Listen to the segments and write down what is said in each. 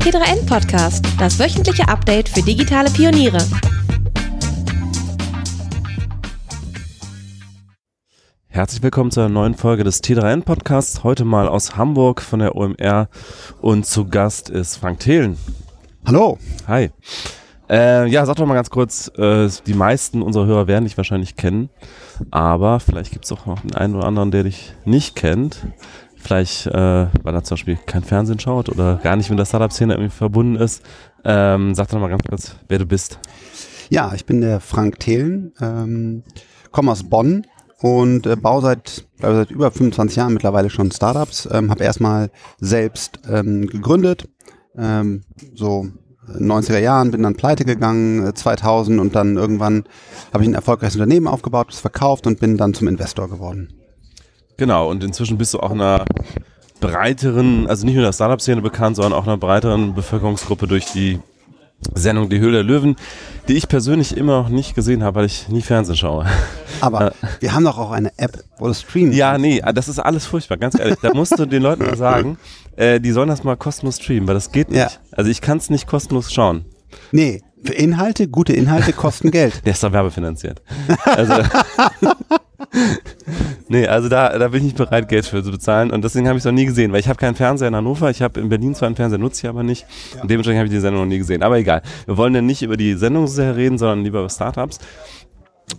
T3N Podcast, das wöchentliche Update für digitale Pioniere. Herzlich willkommen zu einer neuen Folge des T3N Podcasts. Heute mal aus Hamburg von der OMR und zu Gast ist Frank Thelen. Hallo. Hi. Äh, ja, sag doch mal ganz kurz, äh, die meisten unserer Hörer werden dich wahrscheinlich kennen, aber vielleicht gibt es auch noch den einen oder anderen, der dich nicht kennt. Vielleicht, äh, weil er zum Beispiel kein Fernsehen schaut oder gar nicht mit der Startup-Szene irgendwie verbunden ist. Ähm, sag doch mal ganz kurz, wer du bist. Ja, ich bin der Frank Thelen, ähm, komme aus Bonn und äh, baue seit, glaube seit über 25 Jahren mittlerweile schon Startups. Ähm, habe erstmal selbst ähm, gegründet, ähm, so 90er Jahren, bin dann pleite gegangen, 2000 äh, und dann irgendwann habe ich ein erfolgreiches Unternehmen aufgebaut, das verkauft und bin dann zum Investor geworden. Genau, und inzwischen bist du auch einer breiteren, also nicht nur der Startup-Szene bekannt, sondern auch einer breiteren Bevölkerungsgruppe durch die Sendung Die Höhle der Löwen, die ich persönlich immer noch nicht gesehen habe, weil ich nie Fernsehen schaue. Aber äh, wir haben doch auch eine App, wo du streamen Ja, nee, das ist alles furchtbar, ganz ehrlich. Da musst du den Leuten mal sagen, äh, die sollen das mal kostenlos streamen, weil das geht nicht. Ja. Also ich kann es nicht kostenlos schauen. Nee, für Inhalte, gute Inhalte kosten Geld. Der ist doch werbefinanziert. Also, nee, also da, da bin ich nicht bereit, Geld für zu bezahlen. Und deswegen habe ich es noch nie gesehen, weil ich habe keinen Fernseher in Hannover. Ich habe in Berlin zwar einen Fernseher, nutze ich aber nicht. Ja. Und dementsprechend habe ich die Sendung noch nie gesehen. Aber egal. Wir wollen ja nicht über die Sendung sehr reden, sondern lieber über Startups.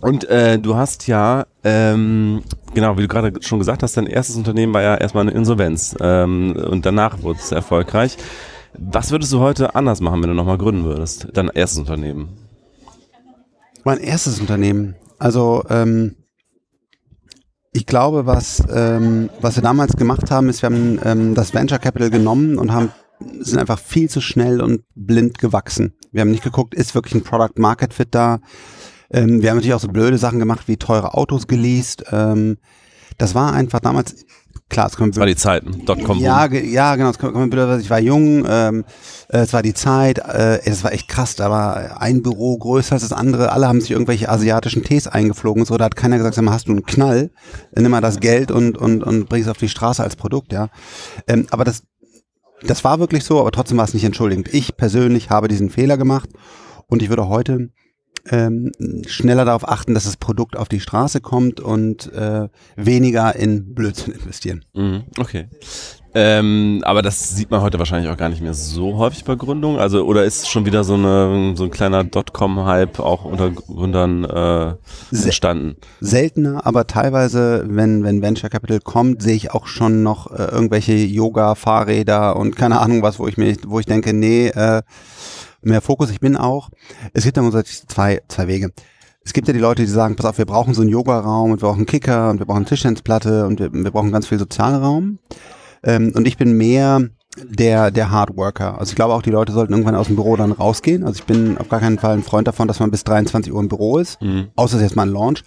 Und äh, du hast ja, ähm, genau, wie du gerade schon gesagt hast, dein erstes Unternehmen war ja erstmal eine Insolvenz ähm, und danach wurde es erfolgreich. Was würdest du heute anders machen, wenn du nochmal gründen würdest? Dein erstes Unternehmen? Mein erstes Unternehmen. Also ähm, ich glaube, was, ähm, was wir damals gemacht haben, ist, wir haben ähm, das Venture Capital genommen und haben sind einfach viel zu schnell und blind gewachsen. Wir haben nicht geguckt, ist wirklich ein Product Market Fit da? Ähm, wir haben natürlich auch so blöde Sachen gemacht, wie teure Autos geleast. Ähm, das war einfach damals, klar, es kommt. Das war die Zeit, Dotcom. Ja, ja, genau, es kommt blöd, ich war jung, ähm, äh, es war die Zeit, äh, es war echt krass, da war ein Büro größer als das andere, alle haben sich irgendwelche asiatischen Tees eingeflogen, so, da hat keiner gesagt, sag mal, hast du einen Knall, nimm mal das Geld und, und, und bring es auf die Straße als Produkt, ja. Ähm, aber das, das war wirklich so, aber trotzdem war es nicht entschuldigend. Ich persönlich habe diesen Fehler gemacht und ich würde heute ähm, schneller darauf achten, dass das Produkt auf die Straße kommt und äh, weniger in Blödsinn investieren. Mhm, okay. Ähm, aber das sieht man heute wahrscheinlich auch gar nicht mehr so häufig bei Gründungen. Also oder ist schon wieder so, eine, so ein kleiner Dotcom-Hype auch unter Gründern äh, entstanden? Seltener, aber teilweise, wenn, wenn Venture Capital kommt, sehe ich auch schon noch äh, irgendwelche Yoga-Fahrräder und keine Ahnung was, wo ich mir, wo ich denke, nee, äh, mehr Fokus. Ich bin auch, es gibt dann zwei, zwei Wege. Es gibt ja die Leute, die sagen, pass auf, wir brauchen so einen Yoga-Raum und wir brauchen einen Kicker und wir brauchen eine Tischtennisplatte und wir, wir brauchen ganz viel Sozialraum. Ähm, und ich bin mehr der, der Hardworker. Also ich glaube auch, die Leute sollten irgendwann aus dem Büro dann rausgehen. Also ich bin auf gar keinen Fall ein Freund davon, dass man bis 23 Uhr im Büro ist. Mhm. Außer es ist jetzt mal ein Launch.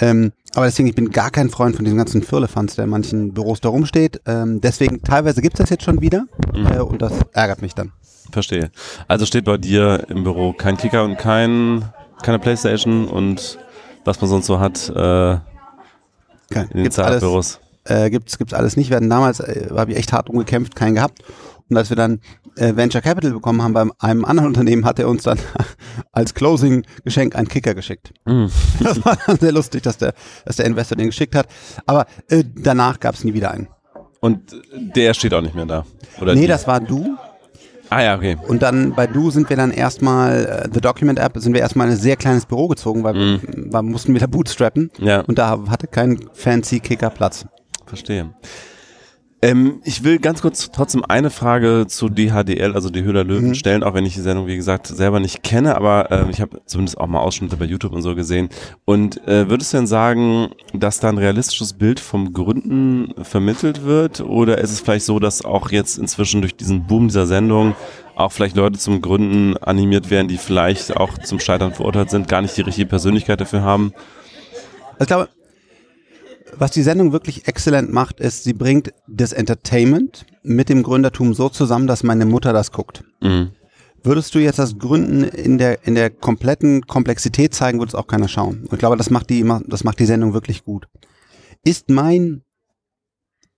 Ähm, aber deswegen, ich bin gar kein Freund von diesem ganzen Firlefanz, der in manchen Büros da rumsteht. Ähm, deswegen, teilweise gibt es das jetzt schon wieder mhm. äh, und das ärgert mich dann. Verstehe. Also steht bei dir im Büro kein Kicker und kein, keine Playstation und was man sonst so hat äh, in den Startup-Büros. Äh, gibt's, gibt's alles nicht. Wir hatten damals, äh, habe ich echt hart umgekämpft, keinen gehabt. Und als wir dann äh, Venture Capital bekommen haben bei einem anderen Unternehmen, hat er uns dann als Closing-Geschenk einen Kicker geschickt. Mm. Das war dann sehr lustig, dass der, dass der Investor den geschickt hat. Aber äh, danach gab es nie wieder einen. Und der steht auch nicht mehr da? Oder nee, die? das war du. Ah ja, okay. Und dann bei Du sind wir dann erstmal, äh, The Document App, sind wir erstmal in ein sehr kleines Büro gezogen, weil mm. wir, wir mussten wieder bootstrappen. Ja. Und da hatte kein fancy Kicker Platz. Verstehe. Ähm, ich will ganz kurz trotzdem eine Frage zu DHDL, also die Höhler Löwen, mhm. stellen, auch wenn ich die Sendung, wie gesagt, selber nicht kenne, aber äh, ich habe zumindest auch mal Ausschnitte bei YouTube und so gesehen. Und äh, würdest du denn sagen, dass da ein realistisches Bild vom Gründen vermittelt wird? Oder ist es vielleicht so, dass auch jetzt inzwischen durch diesen Boom dieser Sendung auch vielleicht Leute zum Gründen animiert werden, die vielleicht auch zum Scheitern verurteilt sind, gar nicht die richtige Persönlichkeit dafür haben? Ich glaube, was die Sendung wirklich exzellent macht, ist, sie bringt das Entertainment mit dem Gründertum so zusammen, dass meine Mutter das guckt. Mhm. Würdest du jetzt das Gründen in der, in der kompletten Komplexität zeigen, würde es auch keiner schauen. Und ich glaube, das macht die, das macht die Sendung wirklich gut. Ist mein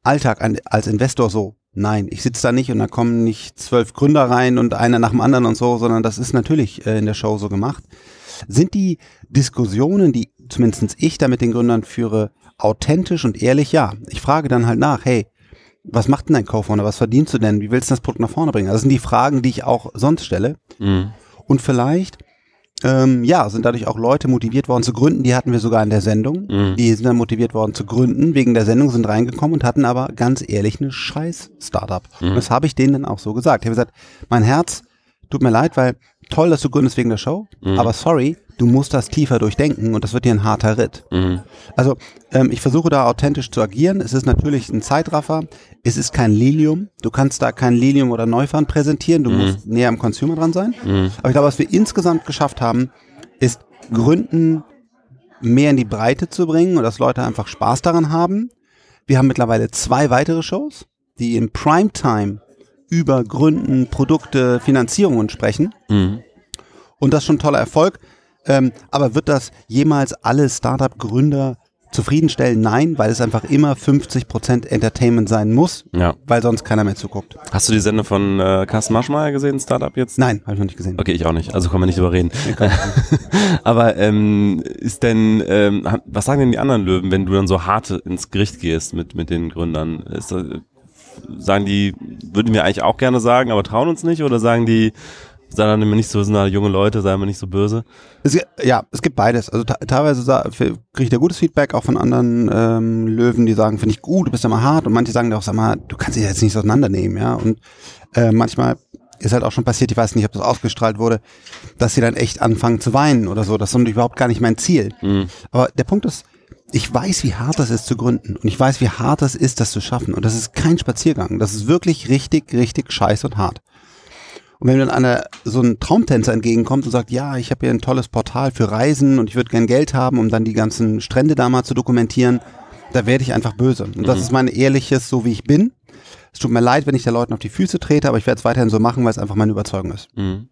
Alltag als Investor so? Nein, ich sitze da nicht und da kommen nicht zwölf Gründer rein und einer nach dem anderen und so, sondern das ist natürlich äh, in der Show so gemacht. Sind die Diskussionen, die zumindest ich da mit den Gründern führe, authentisch und ehrlich? Ja. Ich frage dann halt nach, hey, was macht denn dein Co-Founder? Was verdienst du denn? Wie willst du das Produkt nach vorne bringen? Also das sind die Fragen, die ich auch sonst stelle. Mhm. Und vielleicht, ähm, ja, sind dadurch auch Leute motiviert worden zu gründen. Die hatten wir sogar in der Sendung. Mhm. Die sind dann motiviert worden zu gründen, wegen der Sendung sind reingekommen und hatten aber ganz ehrlich eine scheiß Startup. Und das habe ich denen dann auch so gesagt. Ich habe gesagt, mein Herz, tut mir leid, weil toll, dass du gründest wegen der Show, aber sorry, du musst das tiefer durchdenken und das wird dir ein harter Ritt. Mhm. Also ähm, ich versuche da authentisch zu agieren. Es ist natürlich ein Zeitraffer. Es ist kein Lilium. Du kannst da kein Lilium oder Neufern präsentieren. Du musst näher am Consumer dran sein. Aber ich glaube, was wir insgesamt geschafft haben, ist Gründen mehr in die Breite zu bringen und dass Leute einfach Spaß daran haben. Wir haben mittlerweile zwei weitere Shows, die im Primetime über Gründen, Produkte, Finanzierungen sprechen. Mhm. Und das ist schon ein toller Erfolg. Ähm, aber wird das jemals alle Startup-Gründer zufriedenstellen? Nein, weil es einfach immer 50% Entertainment sein muss, Ja. weil sonst keiner mehr zuguckt. Hast du die Sendung von äh, Carsten Marschmeier gesehen, Startup jetzt? Nein, habe ich noch nicht gesehen. Okay, ich auch nicht. Also kann man nicht drüber reden. Aber ähm, ist denn, ähm, was sagen denn die anderen Löwen, wenn du dann so hart ins Gericht gehst mit mit den Gründern? Ist, das- sagen die, würden wir eigentlich auch gerne sagen, aber trauen uns nicht? Oder sagen die, sei dann immer nicht so, sind da junge Leute, sei immer nicht so böse? Es, ja, es gibt beides. Also te- teilweise kriege ich da gutes Feedback auch von anderen ähm, Löwen, die sagen, finde ich gut, du bist ja mal hart. Und manche sagen auch, sag mal, du kannst dich jetzt nicht auseinandernehmen, ja. Und äh, manchmal ist halt auch schon passiert, ich weiß nicht, ob das ausgestrahlt wurde, dass sie dann echt anfangen zu weinen oder so. Das ist überhaupt gar nicht mein Ziel. Aber der Punkt ist, ich weiß, wie hart das ist zu gründen. Und ich weiß, wie hart das ist, das zu schaffen. Und das ist kein Spaziergang. Das ist wirklich richtig, richtig scheiß und hart. Und wenn mir dann einer, so ein Traumtänzer entgegenkommt und sagt, ja, ich habe hier ein tolles Portal für Reisen und ich würde gern Geld haben, um dann die ganzen Strände da mal zu dokumentieren, da werde ich einfach böse. Und das ist mein ehrliches, so wie ich bin. Es tut mir leid, wenn ich da Leuten auf die Füße trete, aber ich werde es weiterhin so machen, weil es einfach meine Überzeugung ist. Mhm.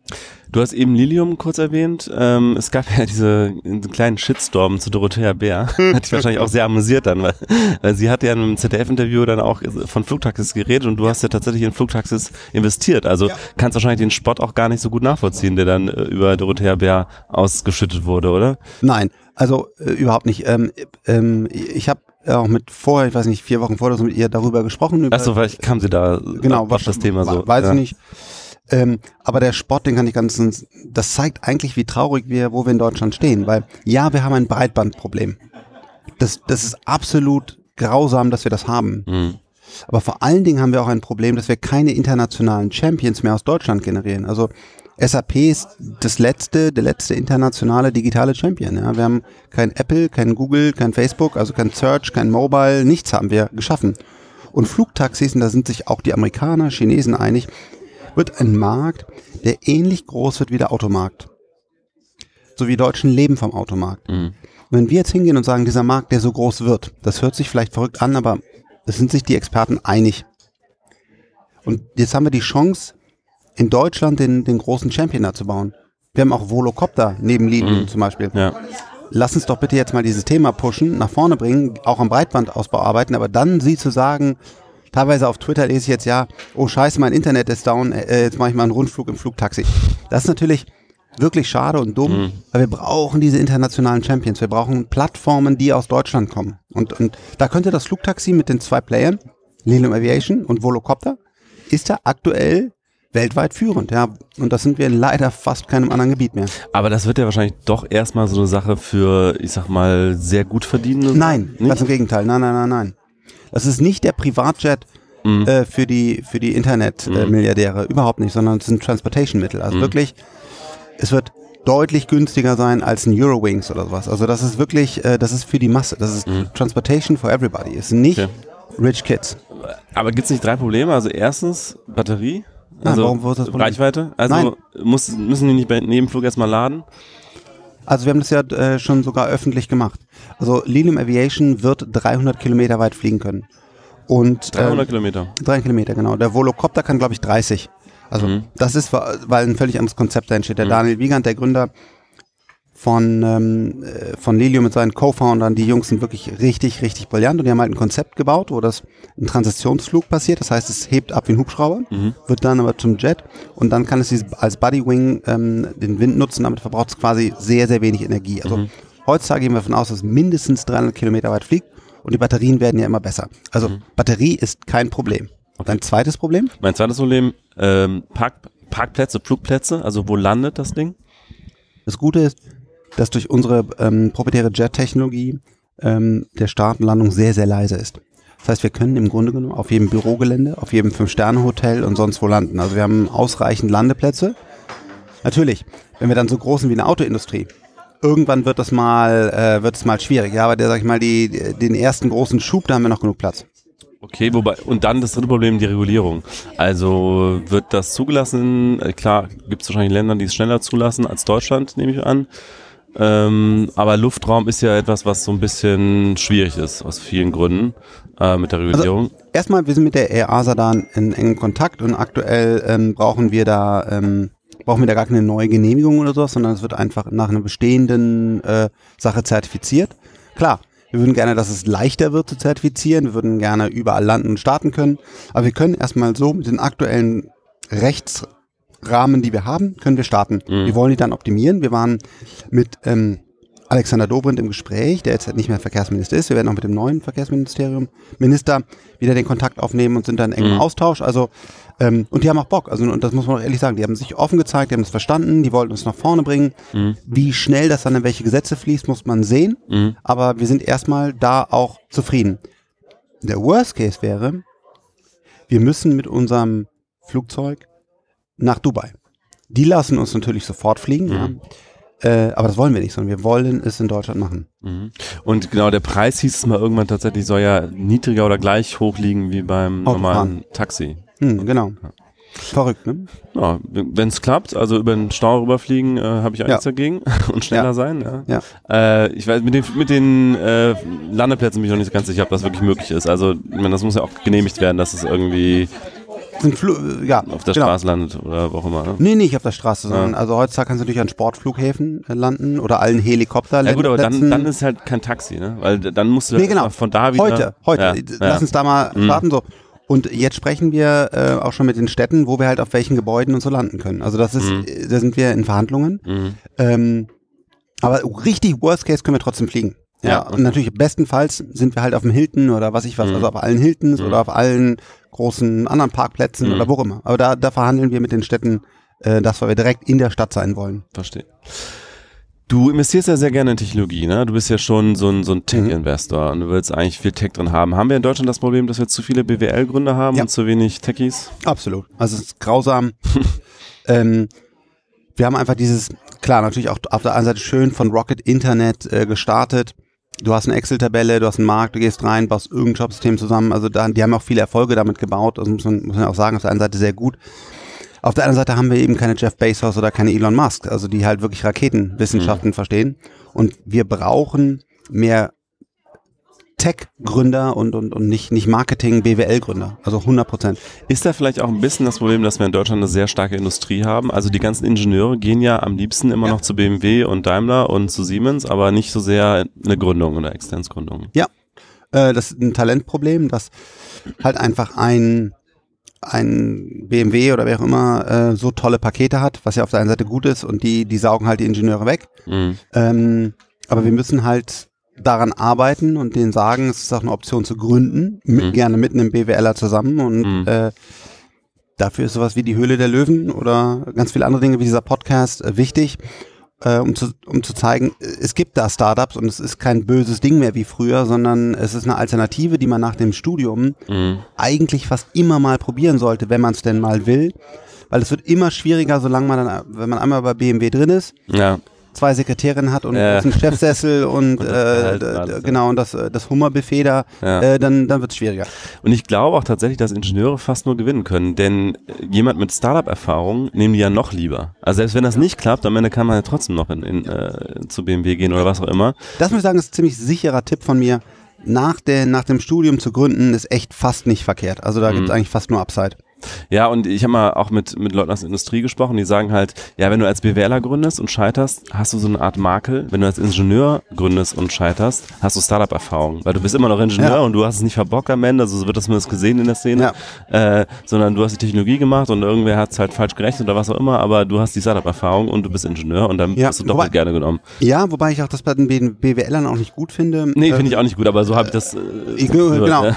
Du hast eben Lilium kurz erwähnt. Ähm, es gab ja diese diesen kleinen Shitstorm zu Dorothea Bär. Hat dich wahrscheinlich auch sehr amüsiert dann, weil, weil sie hat ja in einem ZDF-Interview dann auch von Flugtaxis geredet und du hast ja tatsächlich in Flugtaxis investiert. Also kannst wahrscheinlich den Spott auch gar nicht so gut nachvollziehen, der dann äh, über Dorothea Bär ausgeschüttet wurde, oder? Nein, also äh, überhaupt nicht. Ähm, ähm, ich habe auch mit vorher, ich weiß nicht, vier Wochen vorher so mit ihr darüber gesprochen. Achso, vielleicht kam sie da genau, auf das Thema so. Weiß ja. ich nicht. Ähm, aber der Sport, den kann ich ganz, das zeigt eigentlich, wie traurig wir, wo wir in Deutschland stehen. Weil ja, wir haben ein Breitbandproblem. Das, das ist absolut grausam, dass wir das haben. Mhm. Aber vor allen Dingen haben wir auch ein Problem, dass wir keine internationalen Champions mehr aus Deutschland generieren. Also SAP ist das letzte, der letzte internationale digitale Champion. Ja. Wir haben kein Apple, kein Google, kein Facebook, also kein Search, kein Mobile, nichts haben wir geschaffen. Und Flugtaxis, und da sind sich auch die Amerikaner, Chinesen einig, wird ein Markt, der ähnlich groß wird wie der Automarkt. So wie Deutschen leben vom Automarkt. Mhm. Wenn wir jetzt hingehen und sagen, dieser Markt, der so groß wird, das hört sich vielleicht verrückt an, aber es sind sich die Experten einig. Und jetzt haben wir die Chance, in Deutschland den, den großen Champion da zu bauen. Wir haben auch Volocopter neben Lilium zum Beispiel. Ja. Lass uns doch bitte jetzt mal dieses Thema pushen, nach vorne bringen, auch am Breitbandausbau arbeiten, aber dann sie zu sagen, teilweise auf Twitter lese ich jetzt ja, oh scheiße, mein Internet ist down, äh, jetzt mache ich mal einen Rundflug im Flugtaxi. Das ist natürlich wirklich schade und dumm, weil wir brauchen diese internationalen Champions. Wir brauchen Plattformen, die aus Deutschland kommen. Und, und da könnte das Flugtaxi mit den zwei Playern, Lilium Aviation und Volocopter, ist ja aktuell weltweit führend, ja. Und das sind wir in leider fast keinem anderen Gebiet mehr. Aber das wird ja wahrscheinlich doch erstmal so eine Sache für, ich sag mal, sehr gut verdienende. Nein, nicht? ganz im Gegenteil. Nein, nein, nein, nein. Das ist nicht der Privatjet Mhm. äh, für die, für die Internet-Milliardäre. Milliardäre. Überhaupt nicht, sondern es sind Transportation-Mittel. Mhm. Also wirklich, es wird deutlich günstiger sein als ein Eurowings oder sowas. Also das ist wirklich, äh, das ist für die Masse. Das ist Transportation for everybody. Es sind nicht Mhm. Okay. rich kids. Aber gibt's nicht drei Probleme? Also erstens Batterie, Nein, also warum- das Problem? Reichweite. Also Nein. muss, müssen die nicht bei Nebenflug erstmal laden? Also wir haben das ja äh, schon sogar öffentlich gemacht. Also Lilium Aviation wird 300 Kilometer weit fliegen können. Und 300 ähm, Kilometer. 3 Kilometer, genau. Der Volocopter kann, glaube ich, 30. Also Mhm. das ist, weil ein völlig anderes Konzept dahin steht. Der Daniel Wiegand, der Gründer, von, ähm, äh, von Lelio mit seinen Co-Foundern. Die Jungs sind wirklich richtig, richtig brillant und die haben halt ein Konzept gebaut, wo das ein Transitionsflug passiert. Das heißt, es hebt ab wie ein Hubschrauber, Mhm. wird dann aber zum Jet und dann kann es als Bodywing ähm, den Wind nutzen. Damit verbraucht es quasi sehr, sehr wenig Energie. Also Mhm. heutzutage gehen wir davon aus, dass es mindestens 300 Kilometer weit fliegt und die Batterien werden ja immer besser. Also Mhm. Batterie ist kein Problem. Dein zweites Problem? Mein zweites Problem, ähm, Park, Parkplätze, Flugplätze, also wo landet das Ding? Das Gute ist, dass durch unsere ähm, proprietäre Jet-Technologie ähm, der Start und Landung sehr, sehr leise ist. Das heißt, wir können im Grunde genommen auf jedem Bürogelände, auf jedem Fünf-Sterne-Hotel und sonst wo landen. Also wir haben ausreichend Landeplätze. Natürlich, wenn wir dann so groß sind wie eine Autoindustrie, irgendwann wird das mal, äh, wird es mal schwierig. Ja, aber der, sag ich mal, die, den ersten großen Schub, da haben wir noch genug Platz. Okay, wobei, und dann das dritte Problem, die Regulierung. Also wird das zugelassen? Äh, Klar, gibt es wahrscheinlich Länder, die es schneller zulassen als Deutschland, nehme ich an. Ähm, aber Luftraum ist ja etwas, was so ein bisschen schwierig ist, aus vielen Gründen, äh, mit der Regulierung. Erstmal, wir sind mit der EASA da in engem Kontakt und aktuell ähm, brauchen wir da ähm, brauchen wir da gar keine neue Genehmigung oder sowas, sondern es wird einfach nach einer bestehenden äh, Sache zertifiziert. Klar, wir würden gerne, dass es leichter wird zu zertifizieren. Wir würden gerne überall landen und starten können. Aber wir können erstmal so mit den aktuellen Rechtsrahmen, die wir haben, können wir starten. Wir wollen die dann optimieren. Wir waren mit ähm, Alexander Dobrindt im Gespräch, der jetzt halt nicht mehr Verkehrsminister ist. Wir werden auch mit dem neuen Verkehrsministerium Minister wieder den Kontakt aufnehmen und sind dann in engem Mhm. Austausch. Also ähm, und die haben auch Bock. Also und das muss man auch ehrlich sagen. Die haben sich offen gezeigt, die haben es verstanden, die wollten uns nach vorne bringen. Mhm. Wie schnell das dann in welche Gesetze fließt, muss man sehen. Mhm. Aber wir sind erstmal da auch zufrieden. Der Worst Case wäre, wir müssen mit unserem Flugzeug nach Dubai. Die lassen uns natürlich sofort fliegen, ja. Äh, aber das wollen wir nicht, sondern wir wollen es in Deutschland machen. Mhm. Und genau, der Preis hieß es mal irgendwann tatsächlich, soll ja niedriger oder gleich hoch liegen wie beim Autofahren. normalen Taxi. Hm, genau. Verrückt, ne? Ja, wenn es klappt, also über den Stau rüberfliegen, äh, habe ich auch Ja. nichts dagegen und schneller Ja. sein. Ja. Ja. Äh, ich weiß, mit den, mit den äh, Landeplätzen bin ich noch nicht so ganz sicher, ob das wirklich möglich ist. Also, ich meine, das muss ja auch genehmigt werden, dass es irgendwie Sind Flu ja, auf der genau. Straße landet oder wo auch immer. Ne? Nee, nicht auf der Straße, sondern also heutzutage kannst du natürlich an Sportflughäfen äh, landen oder allen Helikopter. Ja gut, aber dann, dann ist halt kein Taxi, ne? Weil dann musst du Nee, genau. von da wieder. Heute, heute. Ja, Lass ja. uns da mal Mhm. starten so. Und jetzt sprechen wir äh, auch schon mit den Städten, wo wir halt auf welchen Gebäuden und so landen können. Also das ist, Mhm. äh, da sind wir in Verhandlungen. Mhm. Ähm, aber richtig Worst Case können wir trotzdem fliegen. Ja, Ja, und natürlich bestenfalls sind wir halt auf dem Hilton oder was ich was, Mhm. also auf allen Hiltons Mhm. oder auf allen großen anderen Parkplätzen Mhm. oder wo auch immer. Aber da, da verhandeln wir mit den Städten, äh, dass wir direkt in der Stadt sein wollen. Verstehe. Du investierst ja sehr gerne in Technologie, ne? Du bist ja schon so ein, so Mhm. ein Tech-Investor und du willst eigentlich viel Tech drin haben. Haben wir in Deutschland das Problem, dass wir zu viele BWL-Gründer haben Ja. und zu wenig Techies? Absolut. Also es ist grausam. ähm, wir haben einfach dieses, klar, natürlich auch auf der einen Seite schön von Rocket Internet äh, gestartet. Du hast eine Excel-Tabelle, du hast einen Markt, du gehst rein, baust irgendein Jobsystem zusammen. Also da, die haben auch viele Erfolge damit gebaut. Also muss man, muss man auch sagen, auf der einen Seite sehr gut. Auf der anderen Seite haben wir eben keine Jeff Bezos oder keine Elon Musk, also die halt wirklich Raketenwissenschaften verstehen. Und wir brauchen mehr Tech-Gründer und, und, und nicht, nicht Marketing-BWL-Gründer. Also 100 Prozent. Ist da vielleicht auch ein bisschen das Problem, dass wir in Deutschland eine sehr starke Industrie haben? Also die ganzen Ingenieure gehen ja am liebsten immer Ja. noch zu BMW und Daimler und zu Siemens, aber nicht so sehr eine Gründung oder Extensgründung. Äh, das ist ein Talentproblem, dass halt einfach ein, ein BMW oder wer auch immer äh, so tolle Pakete hat, was ja auf der einen Seite gut ist und die, die saugen halt die Ingenieure weg. Mhm. Ähm, aber wir müssen halt daran arbeiten und denen sagen, es ist auch eine Option zu gründen, mit, Mhm. gerne mit einem BWLer zusammen und Mhm. äh, dafür ist sowas wie die Höhle der Löwen oder ganz viele andere Dinge wie dieser Podcast äh, wichtig, äh, um, zu, um zu zeigen, es gibt da Startups und es ist kein böses Ding mehr wie früher, sondern es ist eine Alternative, die man nach dem Studium Mhm. eigentlich fast immer mal probieren sollte, wenn man es denn mal will. Weil es wird immer schwieriger, solange man dann, wenn man einmal bei BMW drin ist, Ja. Zwei Sekretärinnen hat und Ja. einen Chefsessel und, Und das äh, ja. genau und das, äh, das Hummerbuffet da, Ja. äh, dann, dann wird es schwieriger. Und ich glaube auch tatsächlich, dass Ingenieure fast nur gewinnen können, denn äh, jemand mit Startup-Erfahrung nehmen die ja noch lieber. Also selbst wenn das nicht klappt, am Ende kann man ja trotzdem noch in, in, äh, zu BMW gehen oder was auch immer. Das muss ich sagen, ist ein ziemlich sicherer Tipp von mir. Nach, der, nach dem Studium zu gründen, ist echt fast nicht verkehrt. Also da Mhm. gibt es eigentlich fast nur Upside. Ja, und ich habe mal auch mit, mit Leuten aus der Industrie gesprochen, die sagen halt, ja, wenn du als BWLer gründest und scheiterst, hast du so eine Art Makel. Wenn du als Ingenieur gründest und scheiterst, hast du Startup-Erfahrung. Weil du bist immer noch Ingenieur Ja. und du hast es nicht verbockt am Ende, also so wird das zumindest gesehen in der Szene. Äh, sondern du hast die Technologie gemacht und irgendwer hat es halt falsch gerechnet oder was auch immer, aber du hast die Startup-Erfahrung und du bist Ingenieur und dann Ja, bist du doppelt wobei- gerne genommen. Ja, wobei ich auch das bei den BWLern auch nicht gut finde. Nee, Äh, finde ich auch nicht gut, aber so habe ich das. Äh, Ich, genau.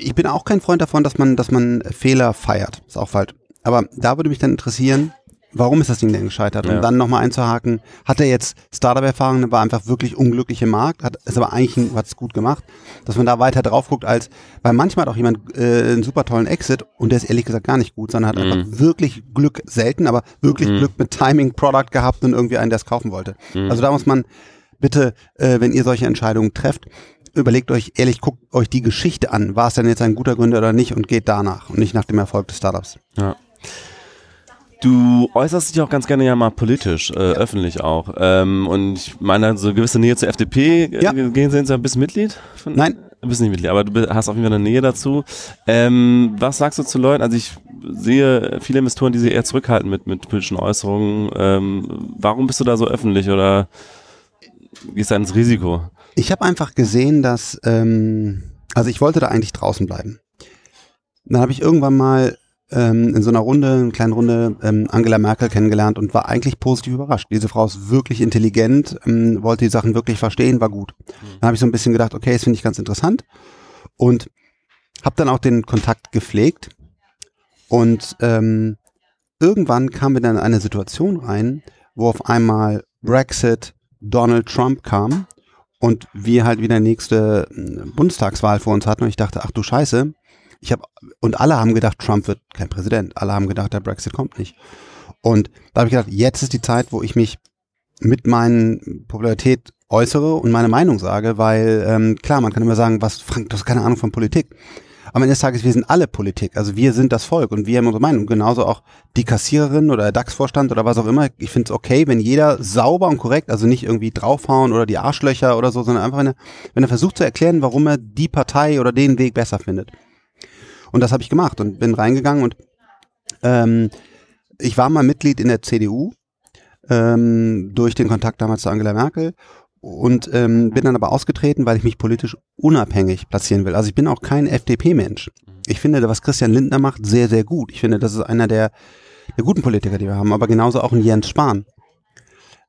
Ich bin auch kein Freund davon, dass man, dass man Fehler feiert. Ist auch falsch. Aber da würde mich dann interessieren, warum ist das Ding denn gescheitert? Ja. Um dann nochmal einzuhaken, hat er jetzt Startup-Erfahrung, war einfach wirklich unglücklich im Markt, hat ist aber eigentlich hat's gut gemacht, dass man da weiter drauf guckt, als, weil manchmal hat auch jemand äh, einen super tollen Exit und der ist ehrlich gesagt gar nicht gut, sondern hat Mhm. einfach wirklich Glück, selten, aber wirklich Glück mit Timing, Product gehabt und irgendwie einen, der es kaufen wollte. Mhm. Also da muss man bitte, äh, wenn ihr solche Entscheidungen trefft, überlegt euch ehrlich, guckt euch die Geschichte an. War es denn jetzt ein guter Gründer oder nicht und geht danach und nicht nach dem Erfolg des Startups. Ja. Du äußerst dich auch ganz gerne ja mal politisch, äh, öffentlich auch. Ähm, und ich meine, so eine gewisse Nähe zur FDP äh, Ja. gehen Sie ein bist du Mitglied? Von, Nein. Du bist nicht Mitglied, aber du hast auf jeden Fall eine Nähe dazu. Ähm, was sagst du zu Leuten? Also ich sehe viele Investoren, die sich eher zurückhalten mit, mit politischen Äußerungen. Ähm, warum bist du da so öffentlich oder gehst du ins Risiko? Ich habe einfach gesehen, dass, ähm, also ich wollte da eigentlich draußen bleiben. Dann habe ich irgendwann mal ähm, in so einer Runde, eine kleine Runde, ähm, Angela Merkel kennengelernt und war eigentlich positiv überrascht. Diese Frau ist wirklich intelligent, ähm, wollte die Sachen wirklich verstehen, war gut. Dann habe ich so ein bisschen gedacht, okay, das finde ich ganz interessant und habe dann auch den Kontakt gepflegt und ähm, irgendwann kamen wir dann in eine Situation rein, wo auf einmal Brexit, Donald Trump kam und wir halt wieder nächste äh, Bundestagswahl vor uns hatten und ich dachte, ach du Scheiße, ich habe und alle haben gedacht, Trump wird kein Präsident. Alle haben gedacht, der Brexit kommt nicht. Und da habe ich gedacht, jetzt ist die Zeit, wo ich mich mit meinen Popularität äußere und meine Meinung sage, weil ähm, klar, man kann immer sagen, was Frank, du hast keine Ahnung von Politik. Am Ende des Tages, wir sind alle Politik. Also wir sind das Volk und wir haben unsere Meinung. Genauso auch die Kassiererin oder der DAX-Vorstand oder was auch immer. Ich finde es okay, wenn jeder sauber und korrekt, also nicht irgendwie draufhauen oder die Arschlöcher oder so, sondern einfach, wenn er, wenn er versucht zu erklären, warum er die Partei oder den Weg besser findet. Und das habe ich gemacht und bin reingegangen und ähm, ich war mal Mitglied in der CDU ähm, durch den Kontakt damals zu Angela Merkel und ähm, bin dann aber ausgetreten, weil ich mich politisch unabhängig platzieren will. Also ich bin auch kein FDP-Mensch. Ich finde, was Christian Lindner macht, sehr, sehr gut. Ich finde, das ist einer der, der guten Politiker, die wir haben, aber genauso auch ein Jens Spahn.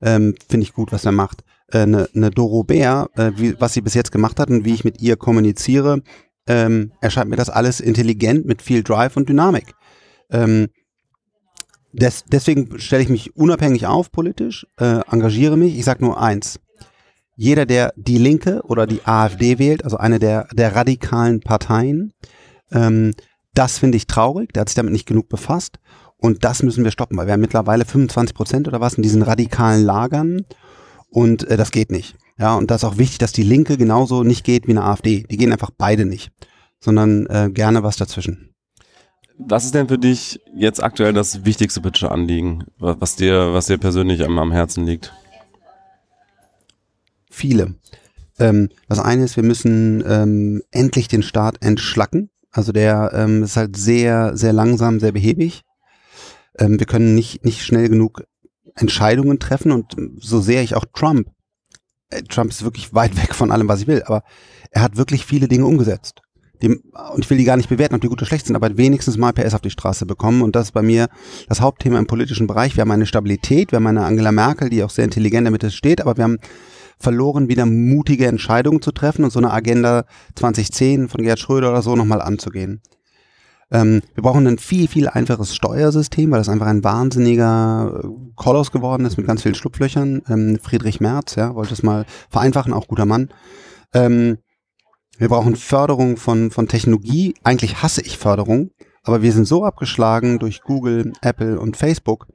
Ähm, finde ich gut, was er macht. Eine äh, ne, ne Doro Bär, äh, wie, was sie bis jetzt gemacht hat und wie ich mit ihr kommuniziere, ähm, erscheint mir das alles intelligent mit viel Drive und Dynamik. Ähm, des, deswegen stelle ich mich unabhängig auf politisch, äh, engagiere mich. Ich sage nur eins. Jeder, der die Linke oder die AfD wählt, also eine der, der radikalen Parteien, ähm, das finde ich traurig. Der hat sich damit nicht genug befasst. Und das müssen wir stoppen, weil wir haben mittlerweile 25 Prozent oder was in diesen radikalen Lagern. Und äh, das geht nicht. Ja, und das ist auch wichtig, dass die Linke genauso nicht geht wie eine AfD. Die gehen einfach beide nicht, sondern äh, gerne was dazwischen. Was ist denn für dich jetzt aktuell das wichtigste politische Anliegen, wa- was dir, was dir persönlich am, am Herzen liegt? Viele. Ähm, das eine ist, wir müssen ähm, endlich den Staat entschlacken. Also der ähm, ist halt sehr, sehr langsam, sehr behäbig. Ähm, wir können nicht, nicht schnell genug Entscheidungen treffen und so sehr ich auch Trump, äh, Trump ist wirklich weit weg von allem, was ich will, aber er hat wirklich viele Dinge umgesetzt. Die, und ich will die gar nicht bewerten, ob die gut oder schlecht sind, aber wenigstens mal PS auf die Straße bekommen. Und das ist bei mir das Hauptthema im politischen Bereich. Wir haben eine Stabilität, wir haben eine Angela Merkel, die auch sehr intelligent damit steht, aber wir haben verloren, wieder mutige Entscheidungen zu treffen und so eine Agenda 2010 von Gerd Schröder oder so nochmal anzugehen. Ähm, wir brauchen ein viel, viel einfaches Steuersystem, weil das einfach ein wahnsinniger äh, Koloss geworden ist mit ganz vielen Schlupflöchern. Ähm, Friedrich Merz, ja, wollte es mal vereinfachen, auch guter Mann. Ähm, wir brauchen Förderung von, von Technologie. Eigentlich hasse ich Förderung, aber wir sind so abgeschlagen durch Google, Apple und Facebook,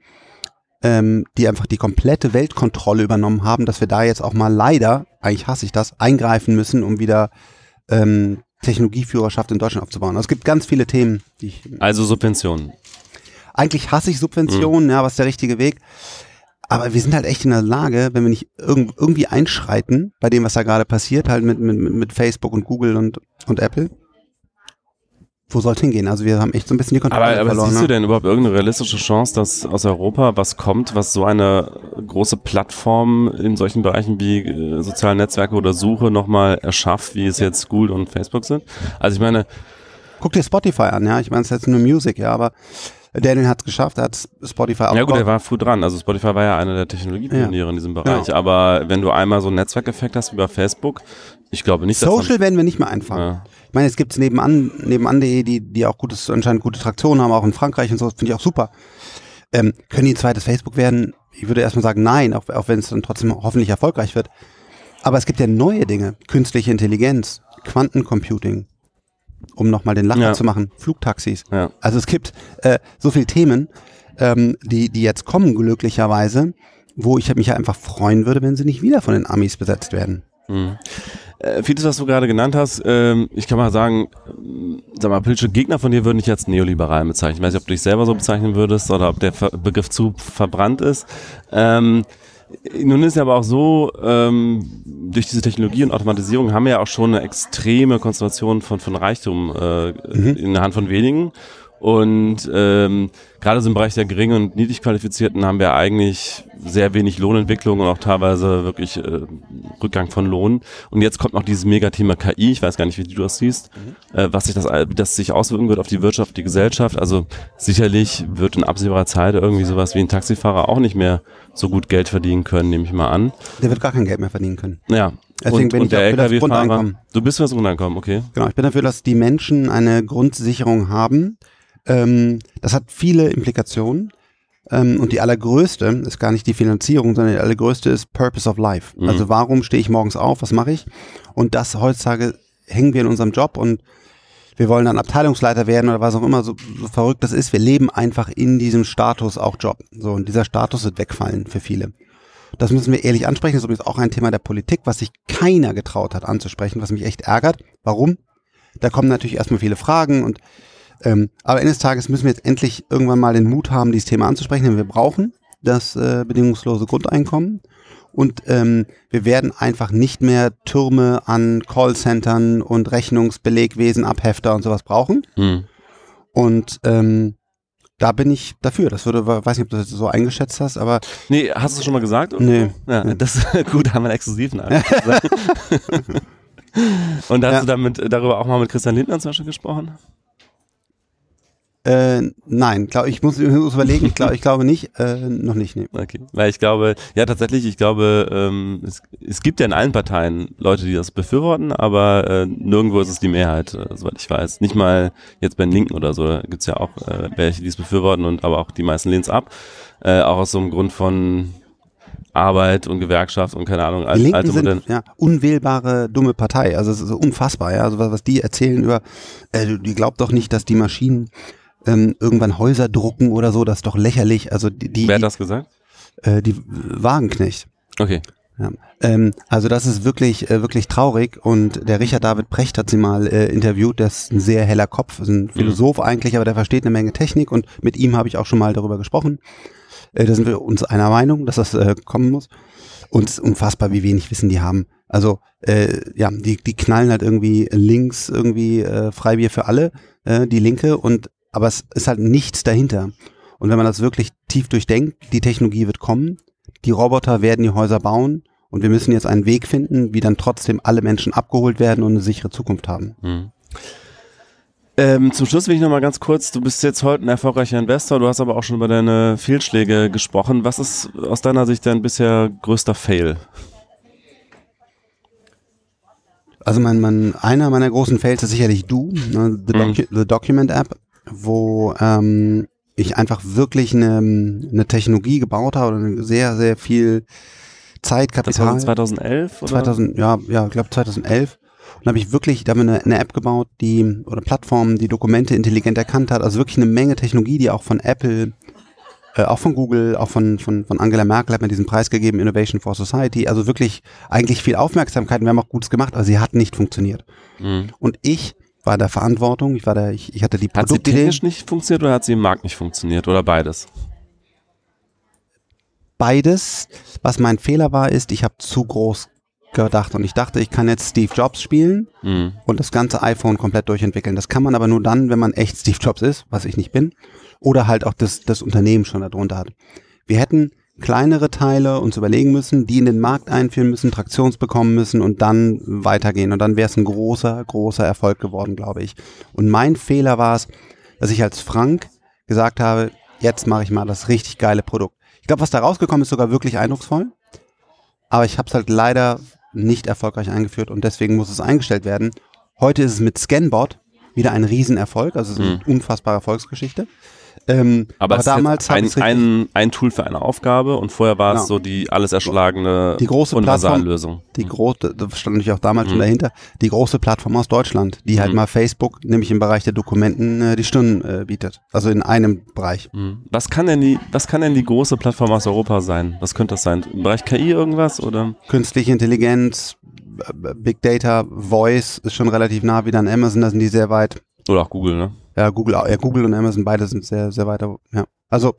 ähm, die einfach die komplette Weltkontrolle übernommen haben, dass wir da jetzt auch mal leider, eigentlich hasse ich das, eingreifen müssen, um wieder ähm, Technologieführerschaft in Deutschland aufzubauen. Also es gibt ganz viele Themen, die ich. Also Subventionen. Eigentlich hasse ich Subventionen, ja, was ist der richtige Weg? Aber wir sind halt echt in der Lage, wenn wir nicht irg irgendwie einschreiten bei dem, was da gerade passiert, halt mit, mit, mit Facebook und Google und, und Apple, wo soll es hingehen? Also wir haben echt so ein bisschen die Kontrolle Aber, aber verloren. siehst du ne? denn überhaupt irgendeine realistische Chance, dass aus Europa was kommt, was so eine große Plattform in solchen Bereichen wie äh, soziale Netzwerke oder Suche nochmal erschafft, wie es jetzt Google und Facebook sind? Also ich meine, Guck dir Spotify an, ja. Ich meine, es ist jetzt nur Music, ja, aber Daniel hat es geschafft, er hat Spotify ja gut, er war früh dran. Also Spotify war ja einer der Technologiepioniere in diesem Bereich. Aber wenn du einmal so einen Netzwerkeffekt hast wie bei Facebook, ich glaube nicht, dass Social werden wir nicht mehr einfangen. Ja. Ich meine, es gibt nebenan, nebenan.de, die, die auch gutes, anscheinend gute Traktion haben, auch in Frankreich und so, finde ich auch super. Ähm, können die ein zweites Facebook werden? Ich würde erstmal sagen, nein, auch, auch wenn es dann trotzdem hoffentlich erfolgreich wird. Aber es gibt ja neue Dinge. Künstliche Intelligenz, Quantencomputing, um nochmal den Lacher Ja. zu machen, Flugtaxis. Ja. Also es gibt äh, so viele Themen, ähm, die, die jetzt kommen, glücklicherweise, wo ich mich einfach freuen würde, wenn sie nicht wieder von den Amis besetzt werden. Äh, vieles, was du gerade genannt hast, ähm, ich kann mal sagen, sag mal, politische Gegner von dir würden dich jetzt neoliberal bezeichnen. Ich weiß nicht, ob du dich selber so bezeichnen würdest oder ob der Ver Begriff zu verbrannt ist. Ähm, nun ist ja aber auch so, ähm, durch diese Technologie und Automatisierung haben wir ja auch schon eine extreme Konzentration von, von Reichtum äh, in der Hand von wenigen. Und ähm, gerade so im Bereich der geringen und niedrig qualifizierten haben wir eigentlich sehr wenig Lohnentwicklung und auch teilweise wirklich äh, Rückgang von Lohn. Und jetzt kommt noch dieses Megathema KI, ich weiß gar nicht, wie du das siehst, äh, was sich das, wie das sich auswirken wird auf die Wirtschaft, die Gesellschaft. Also sicherlich wird in absehbarer Zeit irgendwie sowas wie ein Taxifahrer auch nicht mehr so gut Geld verdienen können, nehme ich mal an. Der wird gar kein Geld mehr verdienen können. Ja. Deswegen und, bin und ich der auch für das. Grundeinkommen. Du bist für das Grundeinkommen, okay. Genau, ich bin dafür, dass die Menschen eine Grundsicherung haben. Ähm, das hat viele Implikationen. Ähm, und die allergrößte ist gar nicht die Finanzierung, sondern die allergrößte ist Purpose of Life. Mhm. Also warum stehe ich morgens auf, was mache ich? Und das heutzutage hängen wir in unserem Job und wir wollen dann Abteilungsleiter werden oder was auch immer, so, so verrückt das ist. Wir leben einfach in diesem Status auch Job. So, und dieser Status wird wegfallen für viele. Das müssen wir ehrlich ansprechen. Das ist übrigens auch ein Thema der Politik, was sich keiner getraut hat anzusprechen, was mich echt ärgert. Warum? Da kommen natürlich erstmal viele Fragen und ähm, aber eines Tages müssen wir jetzt endlich irgendwann mal den Mut haben, dieses Thema anzusprechen, denn wir brauchen das äh, bedingungslose Grundeinkommen und ähm, wir werden einfach nicht mehr Türme an Callcentern und Rechnungsbelegwesen, Abhefter und sowas brauchen. Hm. Und ähm, da bin ich dafür. Das würde, weiß nicht, ob du das so eingeschätzt hast, aber Nee, hast du es schon mal gesagt? oder? Nee. Ja, das ist gut, haben wir einen exklusiven. Und hast Ja. du damit darüber auch mal mit Christian Lindner zum Beispiel gesprochen? Äh, nein, glaub, ich muss, ich muss überlegen, ich, glaub, ich glaube nicht, äh, noch nicht, nee. Okay. Weil ich glaube, ja tatsächlich, ich glaube, ähm, es, es gibt ja in allen Parteien Leute, die das befürworten, aber äh, nirgendwo ist es die Mehrheit, äh, soweit ich weiß. Nicht mal jetzt bei den Linken oder so, da gibt's ja auch äh, welche, die es befürworten und aber auch die meisten lehnen es ab. Äh, auch aus so einem Grund von Arbeit und Gewerkschaft und keine Ahnung, Die al- Linken alte sind ja unwählbare, dumme Partei. Also es ist so unfassbar, ja. Also was, was die erzählen über, äh, die glaubt doch nicht, dass die Maschinen ähm, irgendwann Häuser drucken oder so, das ist doch lächerlich. Also die, die, Wer hat das gesagt? äh, die Wagenknecht. Okay. Ja. Ähm, also das ist wirklich, äh, wirklich traurig und der Richard David Precht hat sie mal äh, interviewt, der ist ein sehr heller Kopf, ist ein Philosoph eigentlich, aber der versteht eine Menge Technik und mit ihm habe ich auch schon mal darüber gesprochen. Äh, da sind wir uns einer Meinung, dass das äh, kommen muss. Und es ist unfassbar, wie wenig Wissen die haben. Also äh, ja, die, die knallen halt irgendwie links irgendwie äh, Freibier für alle, äh, die Linke, und aber es ist halt nichts dahinter. Und wenn man das wirklich tief durchdenkt, die Technologie wird kommen, die Roboter werden die Häuser bauen und wir müssen jetzt einen Weg finden, wie dann trotzdem alle Menschen abgeholt werden und eine sichere Zukunft haben. Mhm. Ähm, zum Schluss will ich noch mal ganz kurz, du bist jetzt heute ein erfolgreicher Investor, du hast aber auch schon über deine Fehlschläge gesprochen. Was ist aus deiner Sicht dein bisher größter Fail? Also mein, mein, einer meiner großen Fails ist sicherlich du, ne, the, Docu the Document App, wo ähm, ich einfach wirklich eine, eine Technologie gebaut habe oder sehr, sehr viel Zeit, Das war Kapital. so 2011? Oder? 2000, ja, ja, ich glaube 2011. Und habe ich wirklich, da haben wir eine, eine App gebaut, die oder Plattform, die Dokumente intelligent erkannt hat. Also wirklich eine Menge Technologie, die auch von Apple, äh, auch von Google, auch von, von, von Angela Merkel hat mir diesen Preis gegeben, Innovation for Society. Also wirklich eigentlich viel Aufmerksamkeit. und Wir haben auch Gutes gemacht, aber sie hat nicht funktioniert. Mhm. Und ich war der Verantwortung, ich war da, ich, ich hatte die Hat sie Produktidee. technisch nicht funktioniert oder hat sie im Markt nicht funktioniert oder beides? Beides. Was mein Fehler war, ist, ich habe zu groß gedacht und ich dachte, ich kann jetzt Steve Jobs spielen Mhm. und das ganze iPhone komplett durchentwickeln. Das kann man aber nur dann, wenn man echt Steve Jobs ist, was ich nicht bin, oder halt auch das, das Unternehmen schon darunter hat. Wir hätten kleinere Teile uns überlegen müssen, die in den Markt einführen müssen, Traktions bekommen müssen und dann weitergehen. Und dann wäre es ein großer, großer Erfolg geworden, glaube ich. Und mein Fehler war es, dass ich als Frank gesagt habe, jetzt mache ich mal das richtig geile Produkt. Ich glaube, was da rausgekommen ist, sogar wirklich eindrucksvoll. Aber ich habe es halt leider nicht erfolgreich eingeführt und deswegen muss es eingestellt werden. Heute ist es mit Scanbot wieder ein Riesenerfolg, also es ist eine unfassbare Erfolgsgeschichte. Ähm, Aber, es damals ein, ein, ein Tool für eine Aufgabe und vorher war es Genau. so die alles erschlagene Die große Universallösung. die große, das stand natürlich auch damals Mhm. schon dahinter, die große Plattform aus Deutschland, die halt mal Facebook, nämlich im Bereich der Dokumenten, äh, die Stunden äh, bietet. Also in einem Bereich. Mhm. Was kann denn die, was kann denn die große Plattform aus Europa sein? Was könnte das sein? Im Bereich KI irgendwas oder? Künstliche Intelligenz, äh, Big Data, Voice ist schon relativ nah wieder an Amazon, da sind die sehr weit. Oder auch Google, ne? Ja, Google, ja, Google und Amazon, beide sind sehr, sehr weit. Ja. Also,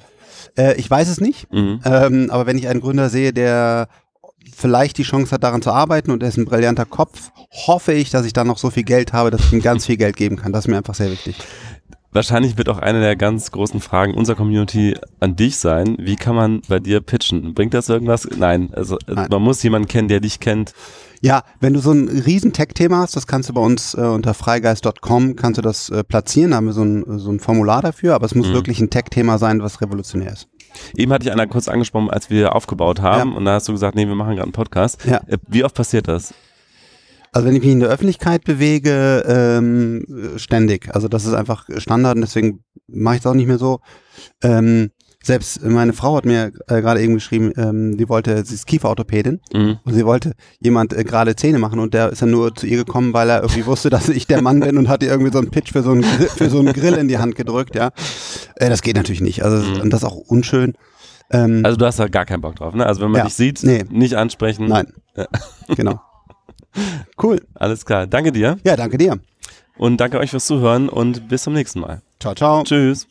äh, ich weiß es nicht, Mhm. ähm, aber wenn ich einen Gründer sehe, der vielleicht die Chance hat, daran zu arbeiten und er ist ein brillanter Kopf, hoffe ich, dass ich dann noch so viel Geld habe, dass ich ihm ganz viel Geld geben kann. Das ist mir einfach sehr wichtig. Wahrscheinlich wird auch eine der ganz großen Fragen unserer Community an dich sein. Wie kann man bei dir pitchen? Bringt das irgendwas? Nein. Also Nein. man muss jemanden kennen, der dich kennt. Ja, wenn du so ein riesen Tech-Thema hast, das kannst du bei uns äh, unter freigeist.com kannst du das äh, platzieren, da haben wir so ein, so ein Formular dafür, aber es muss Mhm. wirklich ein Tech-Thema sein, was revolutionär ist. Eben hatte ich einer kurz angesprochen, als wir aufgebaut haben und da hast du gesagt, nee, wir machen gerade einen Podcast. Ja. Äh, Wie oft passiert das? Also wenn ich mich in der Öffentlichkeit bewege, ähm, äh, ständig. Also das ist einfach Standard und deswegen mache ich es auch nicht mehr so. Ähm, selbst meine Frau hat mir äh, gerade eben geschrieben, ähm, die wollte, sie ist Kieferorthopädin Mhm. und sie wollte jemand äh, gerade Zähne machen und der ist dann nur zu ihr gekommen, weil er irgendwie wusste, dass ich der Mann bin und hat ihr irgendwie so einen Pitch für so einen, Grill, für so einen Grill in die Hand gedrückt, ja. Äh, das geht natürlich nicht. Also Mhm. und das ist auch unschön. Ähm, Also du hast da gar keinen Bock drauf, ne? Also wenn man Ja. dich sieht, Nee. nicht ansprechen. nein. genau. Cool. Alles klar. Danke dir Ja, danke dir. und danke euch fürs Zuhören und bis zum nächsten Mal. Ciao, ciao. Tschüss.